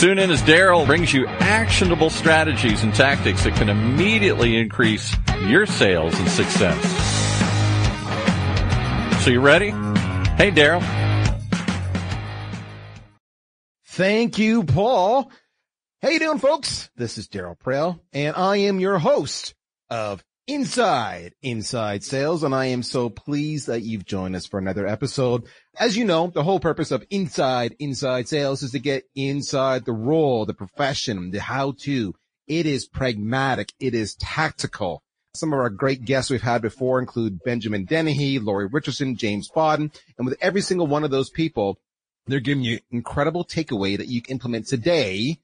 Tune in as Daryl brings you actionable strategies and tactics that can immediately increase your sales and success. So you ready? Hey, Daryl. Thank you, Paul. How you doing, folks? This is Daryl Praill, and I am your host of Inside Inside Sales, and I am so pleased that you've joined us for another episode. As you know, the whole purpose of Inside Inside Sales is to get inside the role, the profession, the how-to. It is pragmatic. It is tactical. Some of our great guests we've had before include Benjamin Dennehy, Lori Richardson, James Bodden, and with every single one of those people, they're giving you incredible takeaway that you can implement today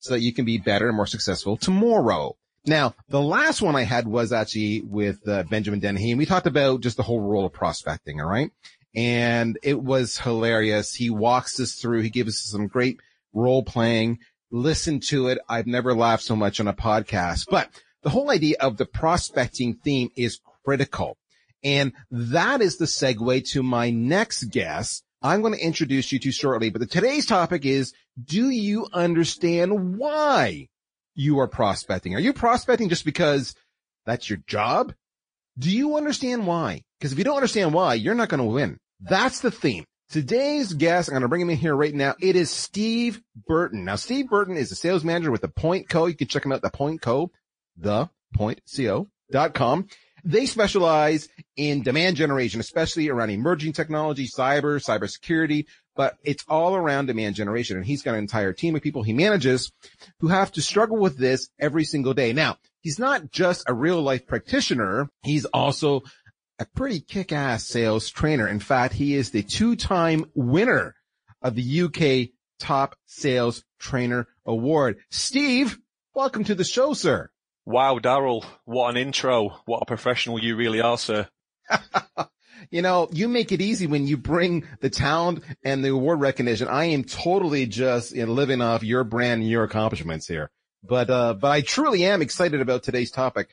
so that you can be better and more successful tomorrow. Now, the last one I had was actually with uh, Benjamin Dennehy, and we talked about just the whole role of prospecting. All right. And it was hilarious. He walks us through. He gives us some great role playing. Listen to it. I've never laughed so much on a podcast, but the whole idea of the prospecting theme is critical. And that is the segue to my next guest. I'm going to introduce you to shortly, but the, today's topic is, do you understand why you are prospecting? Are you prospecting just because that's your job? Do you understand why? Because if you don't understand why, you're not going to win. That's the theme. Today's guest, I'm going to bring him in here right now. It is Steve Burton. Now, Steve Burton is a sales manager with the Point Co. You can check him out, at the Point Co, the pointco.com. They specialize in demand generation, especially around emerging technology, cyber, cybersecurity, but it's all around demand generation. And he's got an entire team of people he manages who have to struggle with this every single day. Now, he's not just a real life practitioner. He's also a pretty kick-ass sales trainer. In fact, he is the two-time winner of the UK Top Sales Trainer Award. Steve, welcome to the show, sir. Wow, Daryl, what an intro. What a professional you really are, sir. you know, you make it easy when you bring the talent and the award recognition. I am totally just you know, living off your brand and your accomplishments here. But, uh, but I truly am excited about today's topic.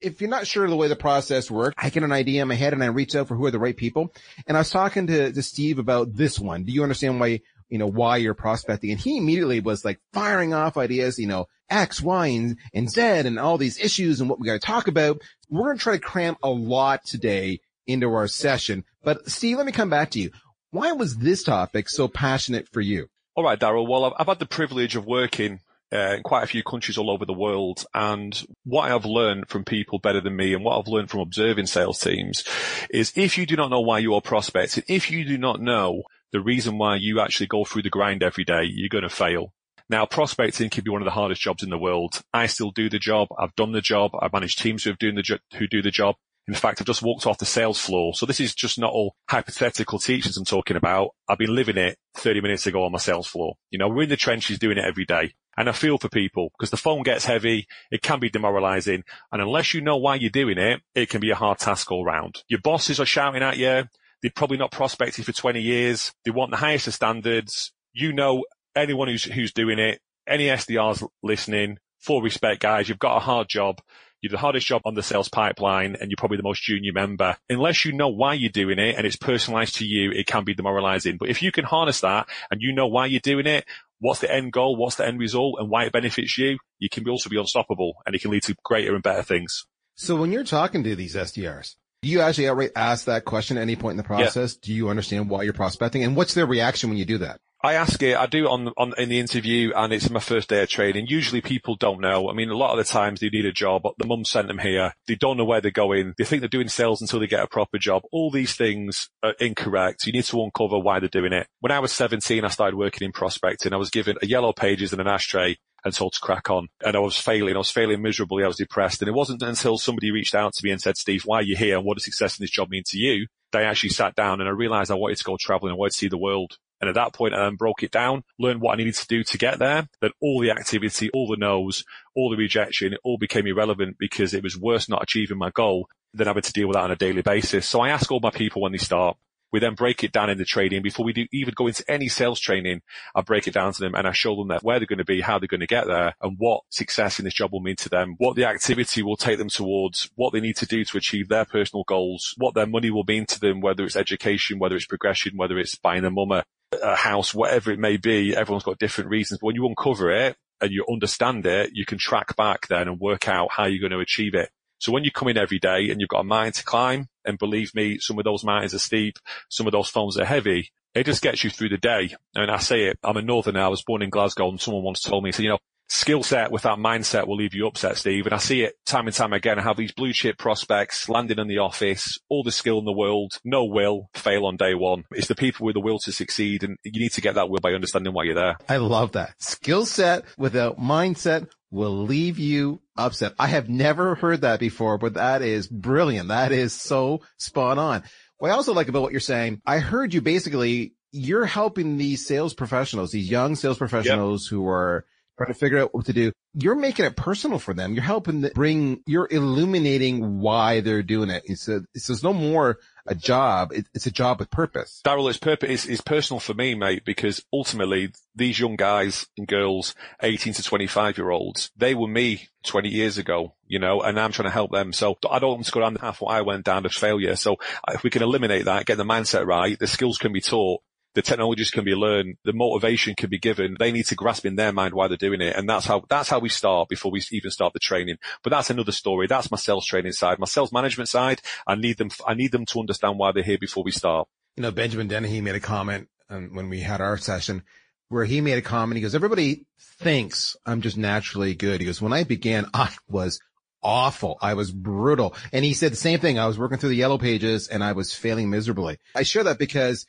If you're not sure the way the process works, I get an idea in my head and I reach out for who are the right people. And I was talking to, to Steve about this one. Do you understand why, you know, why you're prospecting? And he immediately was like firing off ideas, you know, X, Y, and, and Z and all these issues and what we got to talk about. We're going to try to cram a lot today into our session. But Steve, let me come back to you. Why was this topic so passionate for you? All right, Daryl. Well, I've, I've, had the privilege of working uh, in quite a few countries all over the world. And what I've learned from people better than me and what I've learned from observing sales teams is if you do not know why you are prospecting, if you do not know the reason why you actually go through the grind every day, you're going to fail. Now, prospecting can be one of the hardest jobs in the world. I still do the job. I've done the job. I've managed teams who have doing the jo- who do the job. In fact, I've just walked off the sales floor. So this is just not all hypothetical teachings I'm talking about. I've been living it 30 minutes ago on my sales floor. You know, we're in the trenches doing it every day. And I feel for people because the phone gets heavy. It can be demoralizing. And unless you know why you're doing it, it can be a hard task all round. Your bosses are shouting at you. They're probably not prospecting for 20 years. They want the highest of standards. You know anyone who's, who's doing it, any SDRs listening, full respect guys, you've got a hard job. You're the hardest job on the sales pipeline and you're probably the most junior member. Unless you know why you're doing it and it's personalized to you, it can be demoralizing. But if you can harness that and you know why you're doing it, what's the end goal, what's the end result and why it benefits you, you can also be unstoppable and it can lead to greater and better things. So when you're talking to these SDRs, do you actually outright ask that question at any point in the process? Yeah. Do you understand why you're prospecting and what's their reaction when you do that? I ask it, I do it on, on, in the interview and it's my first day of training. Usually people don't know. I mean, a lot of the times they need a job, but the mum sent them here. They don't know where they're going. They think they're doing sales until they get a proper job. All these things are incorrect. You need to uncover why they're doing it. When I was 17, I started working in prospecting. I was given a yellow pages and an ashtray and told to crack on. And I was failing. I was failing miserably. I was depressed. And it wasn't until somebody reached out to me and said, Steve, why are you here? And what does success in this job mean to you? They actually sat down and I realized I wanted to go traveling. I wanted to see the world. And at that point, I then broke it down, learned what I needed to do to get there. Then all the activity, all the no's, all the rejection, it all became irrelevant because it was worse not achieving my goal than having to deal with that on a daily basis. So I ask all my people when they start, we then break it down into training. Before we do even go into any sales training, I break it down to them and I show them that where they're going to be, how they're going to get there and what success in this job will mean to them, what the activity will take them towards, what they need to do to achieve their personal goals, what their money will mean to them, whether it's education, whether it's progression, whether it's buying a mum a, house, whatever it may be. Everyone's got different reasons. But when you uncover it and you understand it, you can track back then and work out how you're going to achieve it. So when you come in every day and you've got a mountain to climb, and believe me, some of those mountains are steep, some of those phones are heavy, it just gets you through the day. And I say it, I'm a northerner, I was born in Glasgow and someone once told me, so, you know, skill set without mindset will leave you upset, Steve. And I see it time and time again. I have these blue chip prospects landing in the office, all the skill in the world, no will, fail on day one. It's the people with the will to succeed. And you need to get that will by understanding why you're there. I love that. Skill set without mindset will leave you upset. I have never heard that before, but that is brilliant. That is so spot on. What I also like about what you're saying, I heard you basically, you're helping these sales professionals, these young sales professionals yep. who are trying to figure out what to do. You're making it personal for them. You're helping bring, you're illuminating why they're doing it. It's a, it's, no more a job. It, it's a job with purpose. Daryl, it's purpose is, personal for me, mate, because ultimately these young guys and girls, 18 to 25 year olds, they were me 20 years ago, you know, and I'm trying to help them. So I don't want to go down the path what I went down as failure. So if we can eliminate that, get the mindset right, the skills can be taught the technologies can be learned, the motivation can be given. They need to grasp in their mind why they're doing it. And that's how, that's how we start before we even start the training. But that's another story. That's my sales training side. My sales management side, I need them, I need them to understand why they're here before we start. You know, Benjamin Dennehy made a comment um, when we had our session where he made a comment. He goes, everybody thinks I'm just naturally good. He goes, when I began, I was awful. I was brutal. And he said the same thing. I was working through the yellow pages and I was failing miserably. I share that because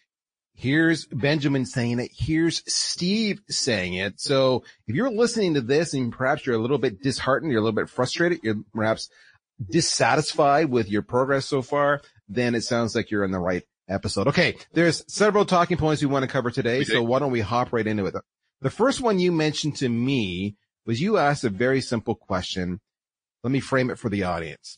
Here's Benjamin saying it. Here's Steve saying it. So if you're listening to this and perhaps you're a little bit disheartened, you're a little bit frustrated, you're perhaps dissatisfied with your progress so far, then it sounds like you're in the right episode. Okay. There's several talking points we want to cover today. So why don't we hop right into it? The first one you mentioned to me was you asked a very simple question. Let me frame it for the audience.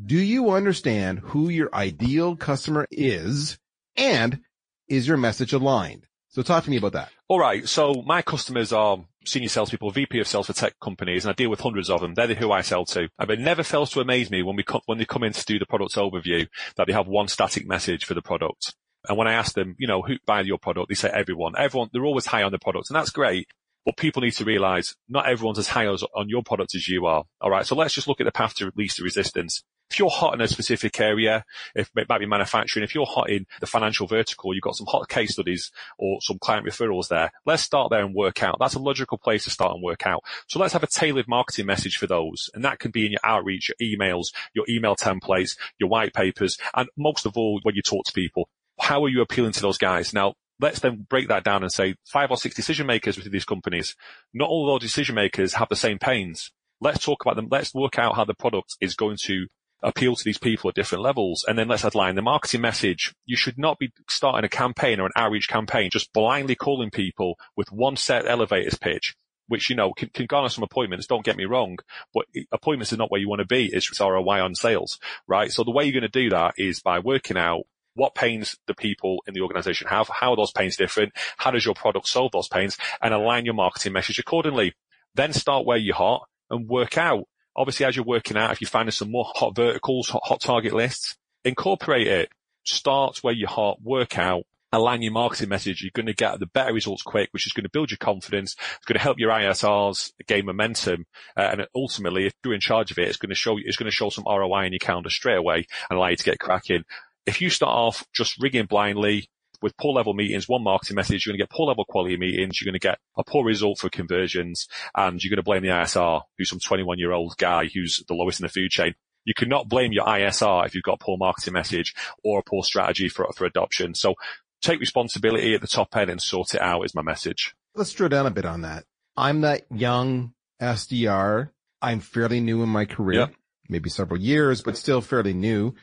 Do you understand who your ideal customer is and is your message aligned? So talk to me about that. All right. So my customers are senior salespeople, VP of sales for tech companies, and I deal with hundreds of them. They're the who I sell to. And it never fails to amaze me when we when they come in to do the product overview that they have one static message for the product. And when I ask them, you know, who buy your product, they say everyone. Everyone, they're always high on the product, and that's great. But people need to realize not everyone's as high as, on your product as you are. All right. So let's just look at the path to least resistance. If you're hot in a specific area, if it might be manufacturing, if you're hot in the financial vertical, you've got some hot case studies or some client referrals there. Let's start there and work out. That's a logical place to start and work out. So let's have a tailored marketing message for those. And that can be in your outreach, your emails, your email templates, your white papers, and most of all, when you talk to people. How are you appealing to those guys? Now, let's then break that down and say five or six decision makers within these companies. Not all those decision makers have the same pains. Let's talk about them. Let's work out how the product is going to appeal to these people at different levels. And then let's outline the marketing message. You should not be starting a campaign or an outreach campaign, just blindly calling people with one set elevators pitch, which, you know, can, can garner some appointments. Don't get me wrong, but appointments is not where you want to be. It's ROI on sales, right? So the way you're going to do that is by working out what pains the people in the organization have, how are those pains different, how does your product solve those pains, and align your marketing message accordingly. Then start where you're hot and work out Obviously, as you're working out, if you're finding some more hot verticals, hot, hot target lists, incorporate it. Start where you're hot, work out, align your marketing message. You're going to get the better results quick, which is going to build your confidence. It's going to help your ISRs gain momentum. Uh, and ultimately, if you're in charge of it, it's going to show, you it's going to show some ROI in your calendar straight away and allow you to get cracking. If you start off just rigging blindly, with poor level meetings, one marketing message, you're going to get poor level quality meetings, you're going to get a poor result for conversions, and you're going to blame the ISR, who's some 21 year old guy who's the lowest in the food chain. You cannot blame your ISR if you've got a poor marketing message or a poor strategy for, for adoption. So take responsibility at the top end and sort it out is my message. Let's drill down a bit on that. I'm that young SDR. I'm fairly new in my career, yep. maybe several years, but still fairly new.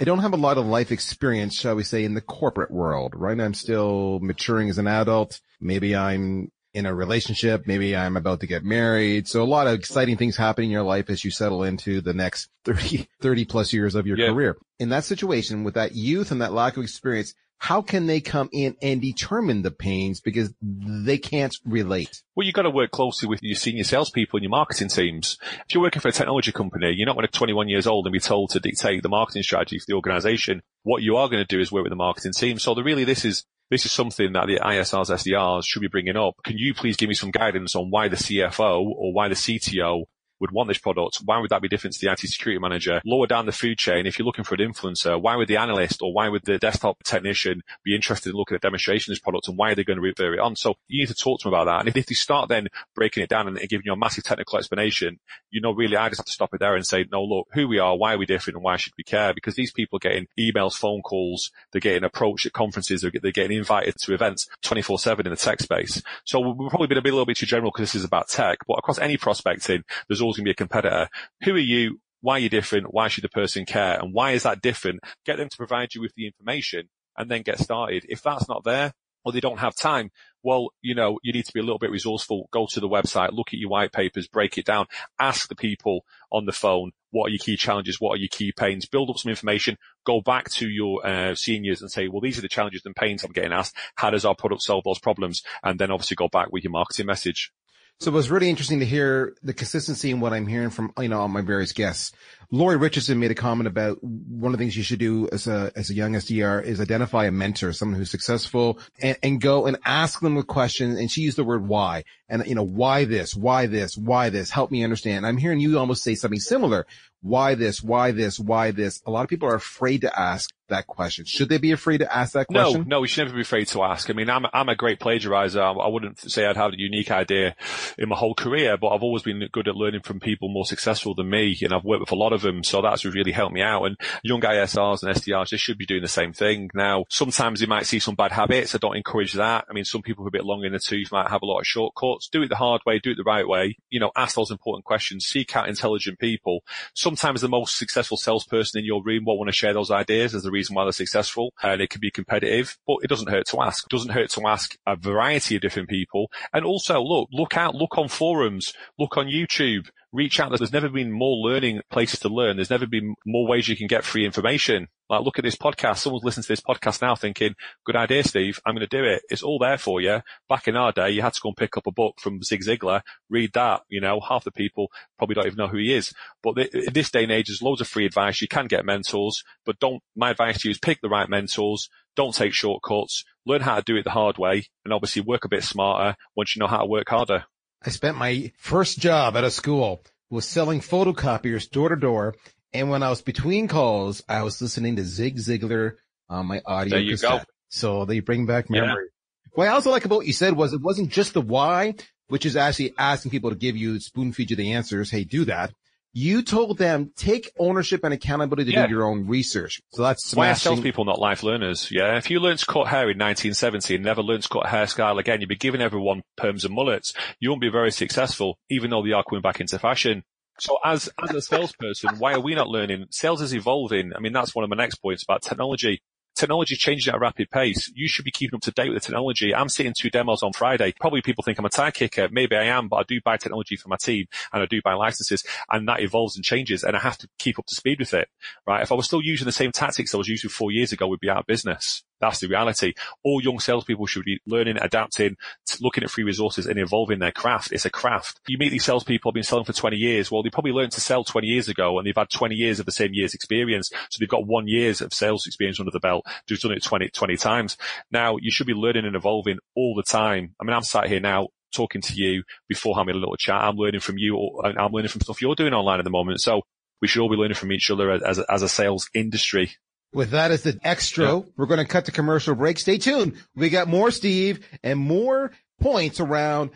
I don't have a lot of life experience, shall we say, in the corporate world, right? I'm still maturing as an adult. Maybe I'm in a relationship. Maybe I'm about to get married. So a lot of exciting things happen in your life as you settle into the next 30, 30 plus years of your yeah. career. In that situation with that youth and that lack of experience, how can they come in and determine the pains because they can't relate? Well, you've got to work closely with your senior salespeople and your marketing teams. If you're working for a technology company, you're not going to 21 years old and be told to dictate the marketing strategy for the organization. What you are going to do is work with the marketing team. So the, really, this is this is something that the ISRs, SDRs should be bringing up. Can you please give me some guidance on why the CFO or why the CTO would want this product, why would that be different to the IT security manager? Lower down the food chain, if you're looking for an influencer, why would the analyst or why would the desktop technician be interested in looking at a demonstration of this product and why are they going to refer it on? So you need to talk to them about that. And if, if they start then breaking it down and giving you a massive technical explanation, you know, really, I just have to stop it there and say, no, look, who we are, why are we different and why should we care? Because these people are getting emails, phone calls, they're getting approached at conferences, they're, they're getting invited to events 24 seven in the tech space. So we've probably been a, a little bit too general because this is about tech, but across any prospecting, there's always going to be a competitor who are you? Why are you different? Why should the person care? And why is that different? Get them to provide you with the information and then get started. If that's not there, or they don't have time, well, you know, you need to be a little bit resourceful. Go to the website, look at your white papers, break it down, ask the people on the phone, what are your key challenges? What are your key pains? Build up some information, go back to your uh, seniors and say, well, these are the challenges and pains I'm getting asked. How does our product solve those problems? And then obviously go back with your marketing message. So it was really interesting to hear the consistency in what I'm hearing from, you know, all my various guests. Lori Richardson made a comment about one of the things you should do as a, as a young SDR is identify a mentor, someone who's successful and, and go and ask them a question. And she used the word why and, you know, why this, why this, why this, help me understand. I'm hearing you almost say something similar. Why this, why this, why this? A lot of people are afraid to ask that question? Should they be afraid to ask that question? No, no, we should never be afraid to ask. I mean, I'm, I'm a great plagiarizer. I wouldn't say I'd have a unique idea in my whole career, but I've always been good at learning from people more successful than me. And I've worked with a lot of them. So that's really helped me out. And young ISRs and SDRs, they should be doing the same thing. Now, sometimes they might see some bad habits. I don't encourage that. I mean, some people who are a bit long in the tooth might have a lot of shortcuts. Do it the hard way, do it the right way. You know, ask those important questions, seek out intelligent people. Sometimes the most successful salesperson in your room won't want to share those ideas as the reason why they're successful and it can be competitive, but it doesn't hurt to ask. It doesn't hurt to ask a variety of different people. And also look, look out, look on forums, look on YouTube, reach out. There's never been more learning places to learn. There's never been more ways you can get free information. Like look at this podcast. Someone's listening to this podcast now thinking, good idea, Steve. I'm going to do it. It's all there for you. Back in our day, you had to go and pick up a book from Zig Ziglar, read that. You know, half the people probably don't even know who he is. But in this day and age, there's loads of free advice. You can get mentors, but don't, my advice to you is pick the right mentors. Don't take shortcuts. Learn how to do it the hard way and obviously work a bit smarter once you know how to work harder. I spent my first job at a school was selling photocopiers door to door. And when I was between calls, I was listening to Zig Ziglar on my audio. There you cassette. go. So they bring back memory. Yeah. What I also like about what you said was it wasn't just the why, which is actually asking people to give you spoon feed you the answers. Hey, do that. You told them take ownership and accountability to yeah. do your own research. So that's smashing. why I tell people not life learners. Yeah, if you learned to cut hair in 1970 and never learned to cut hairstyle again, you'd be giving everyone perms and mullets. You won't be very successful, even though they are coming back into fashion. So as, as a salesperson, why are we not learning? Sales is evolving. I mean, that's one of my next points about technology technology is changing at a rapid pace. You should be keeping up to date with the technology. I'm seeing two demos on Friday. Probably people think I'm a tire kicker. Maybe I am, but I do buy technology for my team and I do buy licenses and that evolves and changes and I have to keep up to speed with it, right? If I was still using the same tactics I was using four years ago, we'd be out of business. That's the reality. All young salespeople should be learning, adapting, looking at free resources and evolving their craft. It's a craft. You meet these salespeople have been selling for 20 years. Well, they probably learned to sell 20 years ago and they've had 20 years of the same year's experience. So they've got one year's of sales experience under the belt. They've done it 20, 20 times. Now you should be learning and evolving all the time. I mean, I'm sat here now talking to you before having a little chat. I'm learning from you and I'm learning from stuff you're doing online at the moment. So we should all be learning from each other as as a sales industry. With that as the extra, we're going to cut to commercial break. Stay tuned. We got more Steve and more points around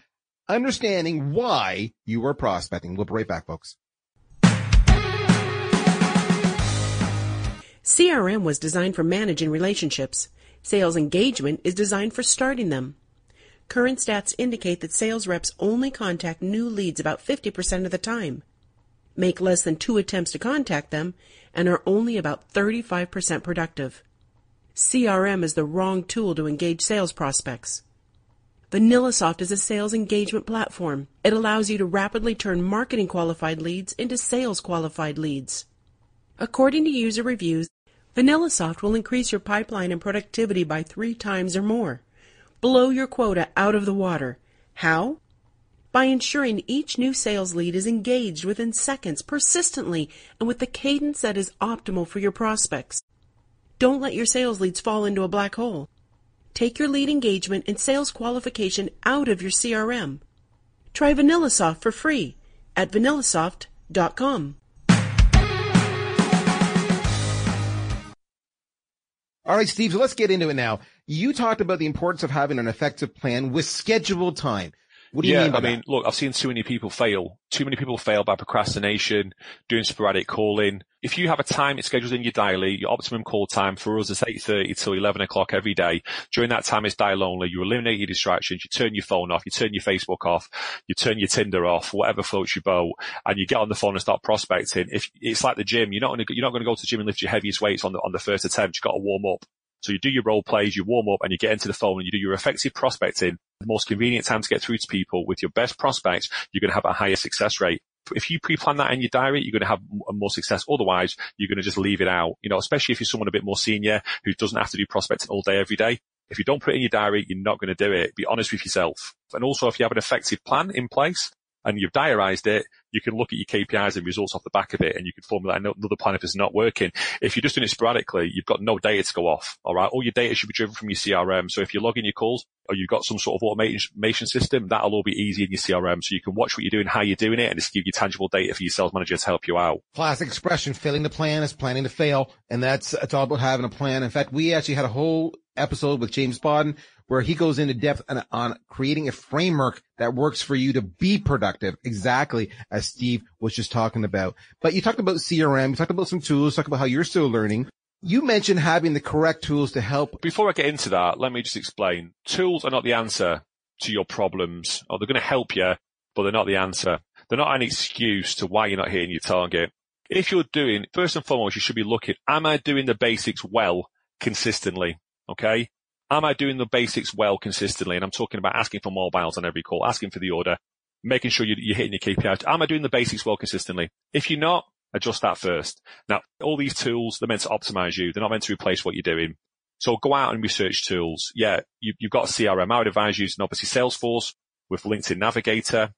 understanding why you are prospecting. We'll be right back, folks. CRM was designed for managing relationships. Sales engagement is designed for starting them. Current stats indicate that sales reps only contact new leads about 50% of the time. Make less than two attempts to contact them, and are only about 35% productive. CRM is the wrong tool to engage sales prospects. VanillaSoft is a sales engagement platform. It allows you to rapidly turn marketing qualified leads into sales qualified leads. According to user reviews, VanillaSoft will increase your pipeline and productivity by three times or more. Blow your quota out of the water. How? By ensuring each new sales lead is engaged within seconds, persistently, and with the cadence that is optimal for your prospects. Don't let your sales leads fall into a black hole. Take your lead engagement and sales qualification out of your CRM. Try VanillaSoft for free at vanillasoft.com. All right, Steve, so let's get into it now. You talked about the importance of having an effective plan with scheduled time. What do you yeah, mean by I mean, that? look, I've seen too many people fail. Too many people fail by procrastination, doing sporadic calling. If you have a time it's scheduled in your diary, your optimum call time for us is 8.30 till 11 o'clock every day. During that time, it's dial only. You eliminate your distractions. You turn your phone off. You turn your Facebook off. You turn your Tinder off, whatever floats your boat, and you get on the phone and start prospecting. If it's like the gym, you're not going to, you're not going to go to the gym and lift your heaviest weights on the, on the first attempt. You've got to warm up. So you do your role plays, you warm up and you get into the phone and you do your effective prospecting. The most convenient time to get through to people with your best prospects, you're going to have a higher success rate. If you pre-plan that in your diary, you're going to have more success. Otherwise, you're going to just leave it out. You know, especially if you're someone a bit more senior who doesn't have to do prospecting all day every day. If you don't put it in your diary, you're not going to do it. Be honest with yourself. And also, if you have an effective plan in place, and you've diarized it, you can look at your KPIs and results off the back of it and you can formulate another plan if it's not working. If you're just doing it sporadically, you've got no data to go off. All right. All your data should be driven from your CRM. So if you're logging your calls or you've got some sort of automation system, that'll all be easy in your CRM. So you can watch what you're doing, how you're doing it and just give you tangible data for your sales manager to help you out. Classic expression, failing to plan is planning to fail. And that's, it's all about having a plan. In fact, we actually had a whole episode with James Bodden where he goes into depth on, on, creating a framework that works for you to be productive, exactly as Steve was just talking about. But you talked about CRM, you talked about some tools, talked about how you're still learning. You mentioned having the correct tools to help. Before I get into that, let me just explain. Tools are not the answer to your problems, or they're going to help you, but they're not the answer. They're not an excuse to why you're not hitting your target. If you're doing, first and foremost, you should be looking, am I doing the basics well consistently? Okay. Am I doing the basics well consistently? And I'm talking about asking for mobiles on every call, asking for the order, making sure you're hitting your KPIs. Am I doing the basics well consistently? If you're not, adjust that first. Now, all these tools, they're meant to optimize you. They're not meant to replace what you're doing. So go out and research tools. Yeah, you, have got a CRM. I would advise using obviously Salesforce with LinkedIn Navigator.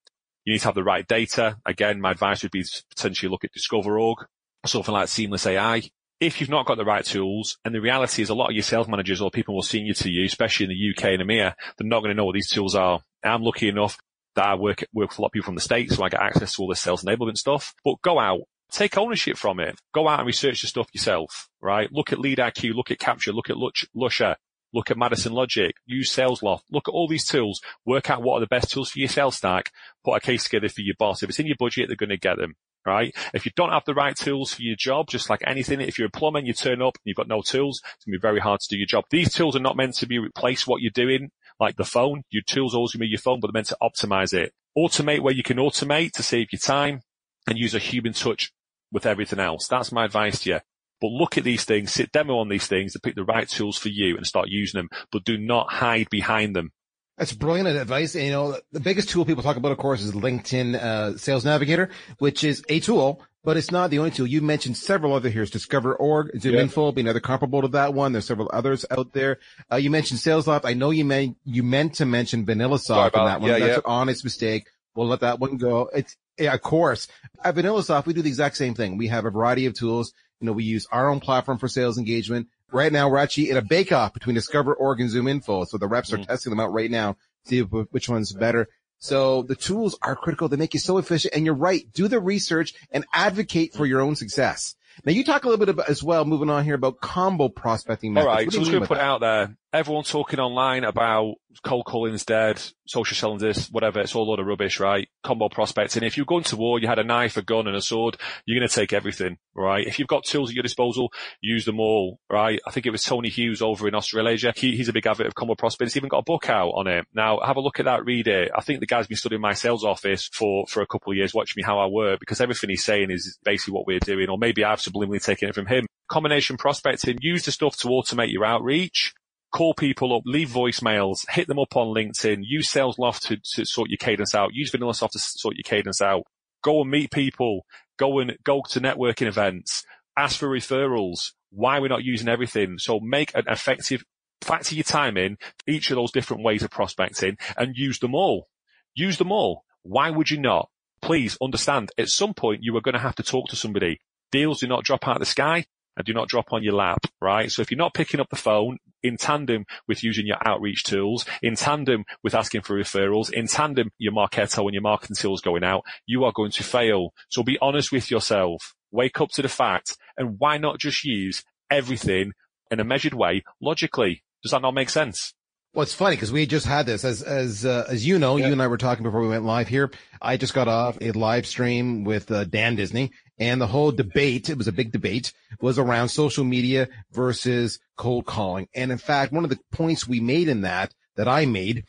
You need to have the right data. Again, my advice would be to potentially look at Discover.org, or something like Seamless AI if you've not got the right tools, and the reality is a lot of your sales managers or people more senior to you, especially in the UK and EMEA, they're not going to know what these tools are. I'm lucky enough that I work, work with a lot of people from the States, so I get access to all this sales enablement stuff, but go out, take ownership from it. Go out and research the stuff yourself, right? Look at LeadIQ, look at Capture, look at Lusha, look at Madison Logic, use SalesLoft, look at all these tools, work out what are the best tools for your sales stack, put a case together for your boss. If it's in your budget, they're going to get them right? If you don't have the right tools for your job, just like anything, if you're a plumber and you turn up and you've got no tools, it's to be very hard to do your job. These tools are not meant to be replace what you're doing, like the phone. Your tools always to be your phone, but they're meant to optimize it. Automate where you can automate to save your time and use a human touch with everything else. That's my advice to you. But look at these things, sit demo on these things to pick the right tools for you and start using them, but do not hide behind them. That's brilliant advice. And, you know, the biggest tool people talk about, of course, is LinkedIn uh, Sales Navigator, which is a tool, but it's not the only tool. You mentioned several other here. Discover.org, ZoomInfo, yeah. be another comparable to that one. There's several others out there. Uh, you mentioned SalesLoft. I know you meant you meant to mention VanillaSoft in that one. Yeah, That's yeah. an honest mistake. We'll let that one go. It's yeah, of course. At VanillaSoft, we do the exact same thing. We have a variety of tools. You know, we use our own platform for sales engagement. Right now, we're actually in a bake off between Discover.org and Zoom Info. So the reps are mm. testing them out right now see which one's better. So the tools are critical. They make you so efficient. And you're right. Do the research and advocate for your own success. Now you talk a little bit about as well, moving on here about combo prospecting methods. All right. So I was going to put that? out there, everyone talking online about cold calling's dead, social selling this, whatever. It's all a load of rubbish, right? Combo prospecting. If you're going to war, you had a knife, a gun and a sword, you're going to take everything, right? If you've got tools at your disposal, use them all, right? I think it was Tony Hughes over in Australasia. He, he's a big advocate of combo prospecting. He's even got a book out on it. Now have a look at that, read it. I think the guy's been studying my sales office for, for a couple of years, watching me how I work because everything he's saying is basically what we're doing, or maybe I've subliminally taking it from him. Combination prospecting, use the stuff to automate your outreach call people up, leave voicemails, hit them up on LinkedIn, use SalesLoft to, to sort your cadence out, use VanillaSoft to sort your cadence out, go and meet people, go and go to networking events, ask for referrals. Why we're not using everything. So make an effective factor your time in each of those different ways of prospecting and use them all. Use them all. Why would you not? Please understand at some point you are going to have to talk to somebody. Deals do not drop out of the sky and do not drop on your lap, right? So if you're not picking up the phone in tandem with using your outreach tools, in tandem with asking for referrals, in tandem your Marketo and your marketing tools going out, you are going to fail. So be honest with yourself. Wake up to the fact and why not just use everything in a measured way logically? Does that not make sense? Well, it's funny because we just had this as as uh, as you know, yeah. you and I were talking before we went live here. I just got off a live stream with uh, Dan Disney, and the whole debate, it was a big debate, was around social media versus cold calling. And in fact, one of the points we made in that, that I made,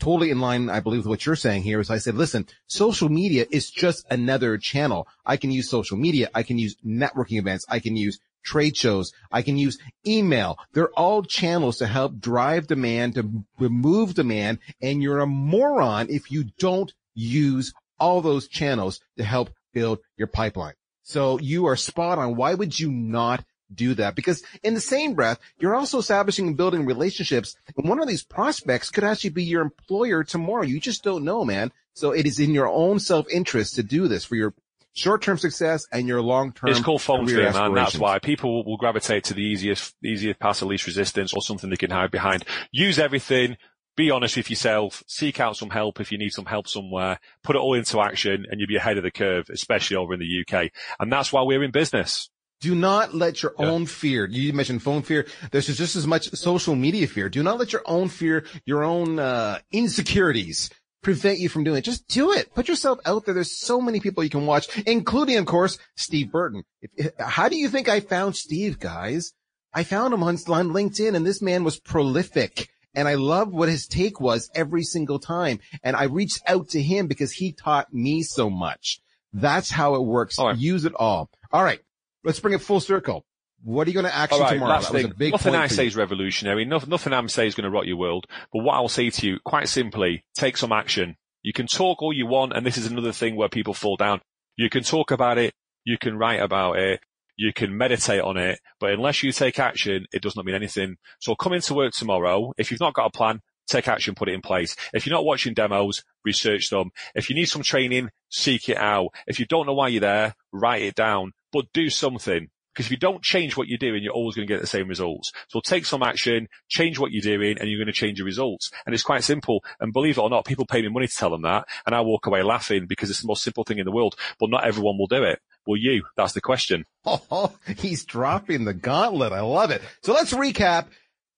totally in line, I believe, with what you're saying here is I said, listen, social media is just another channel. I can use social media. I can use networking events. I can use trade shows. I can use email. They're all channels to help drive demand, to remove demand. And you're a moron if you don't use all those channels to help build your pipeline. So you are spot on. Why would you not do that? Because in the same breath, you're also establishing and building relationships. And one of these prospects could actually be your employer tomorrow. You just don't know, man. So it is in your own self-interest to do this for your short-term success and your long-term. It's called phone fear, man. That's why people will gravitate to the easiest, easiest path of least resistance or something they can hide behind. Use everything. Be honest with yourself. Seek out some help if you need some help somewhere. Put it all into action and you'll be ahead of the curve, especially over in the UK. And that's why we're in business. Do not let your yeah. own fear, you mentioned phone fear, there's just as much social media fear. Do not let your own fear, your own uh, insecurities prevent you from doing it. Just do it. Put yourself out there. There's so many people you can watch, including, of course, Steve Burton. If, how do you think I found Steve, guys? I found him on, on LinkedIn and this man was prolific. And I love what his take was every single time. And I reached out to him because he taught me so much. That's how it works. Right. Use it all. All right. Let's bring it full circle. What are you going to action right, tomorrow? That thing, nothing I say is revolutionary. Nothing, nothing I'm saying is going to rot your world. But what I'll say to you, quite simply, take some action. You can talk all you want, and this is another thing where people fall down. You can talk about it, you can write about it, you can meditate on it, but unless you take action, it does not mean anything. So come into work tomorrow. If you've not got a plan, take action, put it in place. If you're not watching demos, research them. If you need some training, seek it out. If you don't know why you're there, write it down, but do something. Because if you don't change what you're doing, you're always going to get the same results. So take some action, change what you're doing, and you're going to change your results. And it's quite simple. And believe it or not, people pay me money to tell them that, and I walk away laughing because it's the most simple thing in the world. But not everyone will do it. Will you? That's the question. Oh, oh, he's dropping the gauntlet. I love it. So let's recap.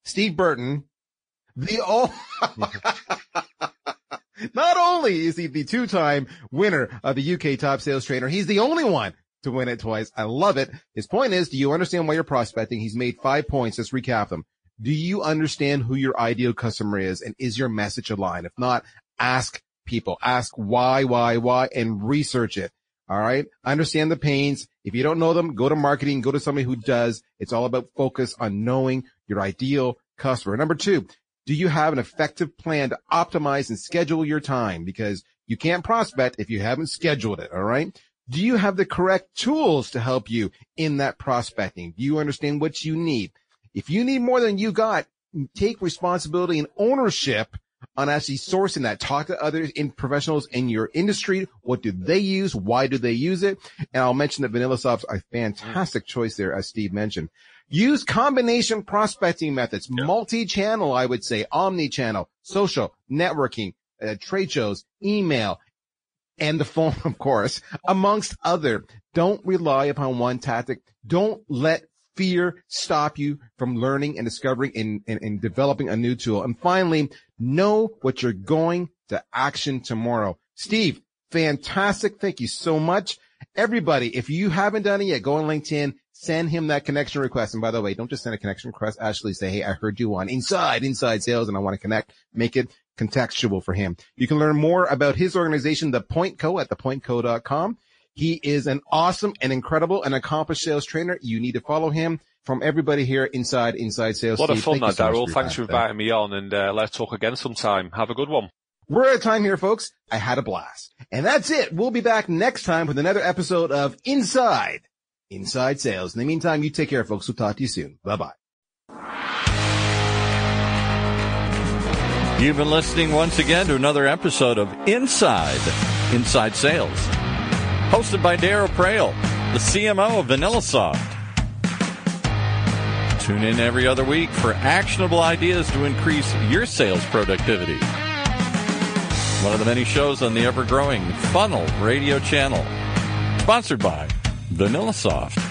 Steve Burton, the oh, not only is he the two-time winner of the UK Top Sales Trainer, he's the only one to win it twice. I love it. His point is, do you understand why you're prospecting? He's made five points. Let's recap them. Do you understand who your ideal customer is and is your message aligned? If not, ask people, ask why, why, why, and research it. All right. Understand the pains. If you don't know them, go to marketing, go to somebody who does. It's all about focus on knowing your ideal customer. Number two, do you have an effective plan to optimize and schedule your time? Because you can't prospect if you haven't scheduled it. All right. Do you have the correct tools to help you in that prospecting? Do you understand what you need? If you need more than you got, take responsibility and ownership on actually sourcing that. Talk to others in professionals in your industry. What do they use? Why do they use it? And I'll mention that VanillaSoft's a fantastic choice there, as Steve mentioned. Use combination prospecting methods, multi-channel, I would say, omni-channel, social, networking, uh, trade shows, email, and the phone, of course, amongst other. Don't rely upon one tactic. Don't let fear stop you from learning and discovering and, and, and developing a new tool. And finally, know what you're going to action tomorrow. Steve, fantastic. Thank you so much. Everybody, if you haven't done it yet, go on LinkedIn, send him that connection request. And by the way, don't just send a connection request. Actually say, Hey, I heard you on inside, inside sales and I want to connect, make it contextual for him. You can learn more about his organization, the Point Co at thepointco.com. He is an awesome and incredible and accomplished sales trainer. You need to follow him from everybody here inside Inside Sales. What a fun that, Daryl. Thanks for inviting me on and uh, let's talk again sometime. Have a good one. We're out of time here, folks. I had a blast. And that's it. We'll be back next time with another episode of Inside Inside Sales. In the meantime, you take care, folks. We'll talk to you soon. Bye bye. You've been listening once again to another episode of Inside Inside Sales, hosted by Daryl Praill, the CMO of VanillaSoft. Tune in every other week for actionable ideas to increase your sales productivity. One of the many shows on the ever growing Funnel radio channel, sponsored by VanillaSoft.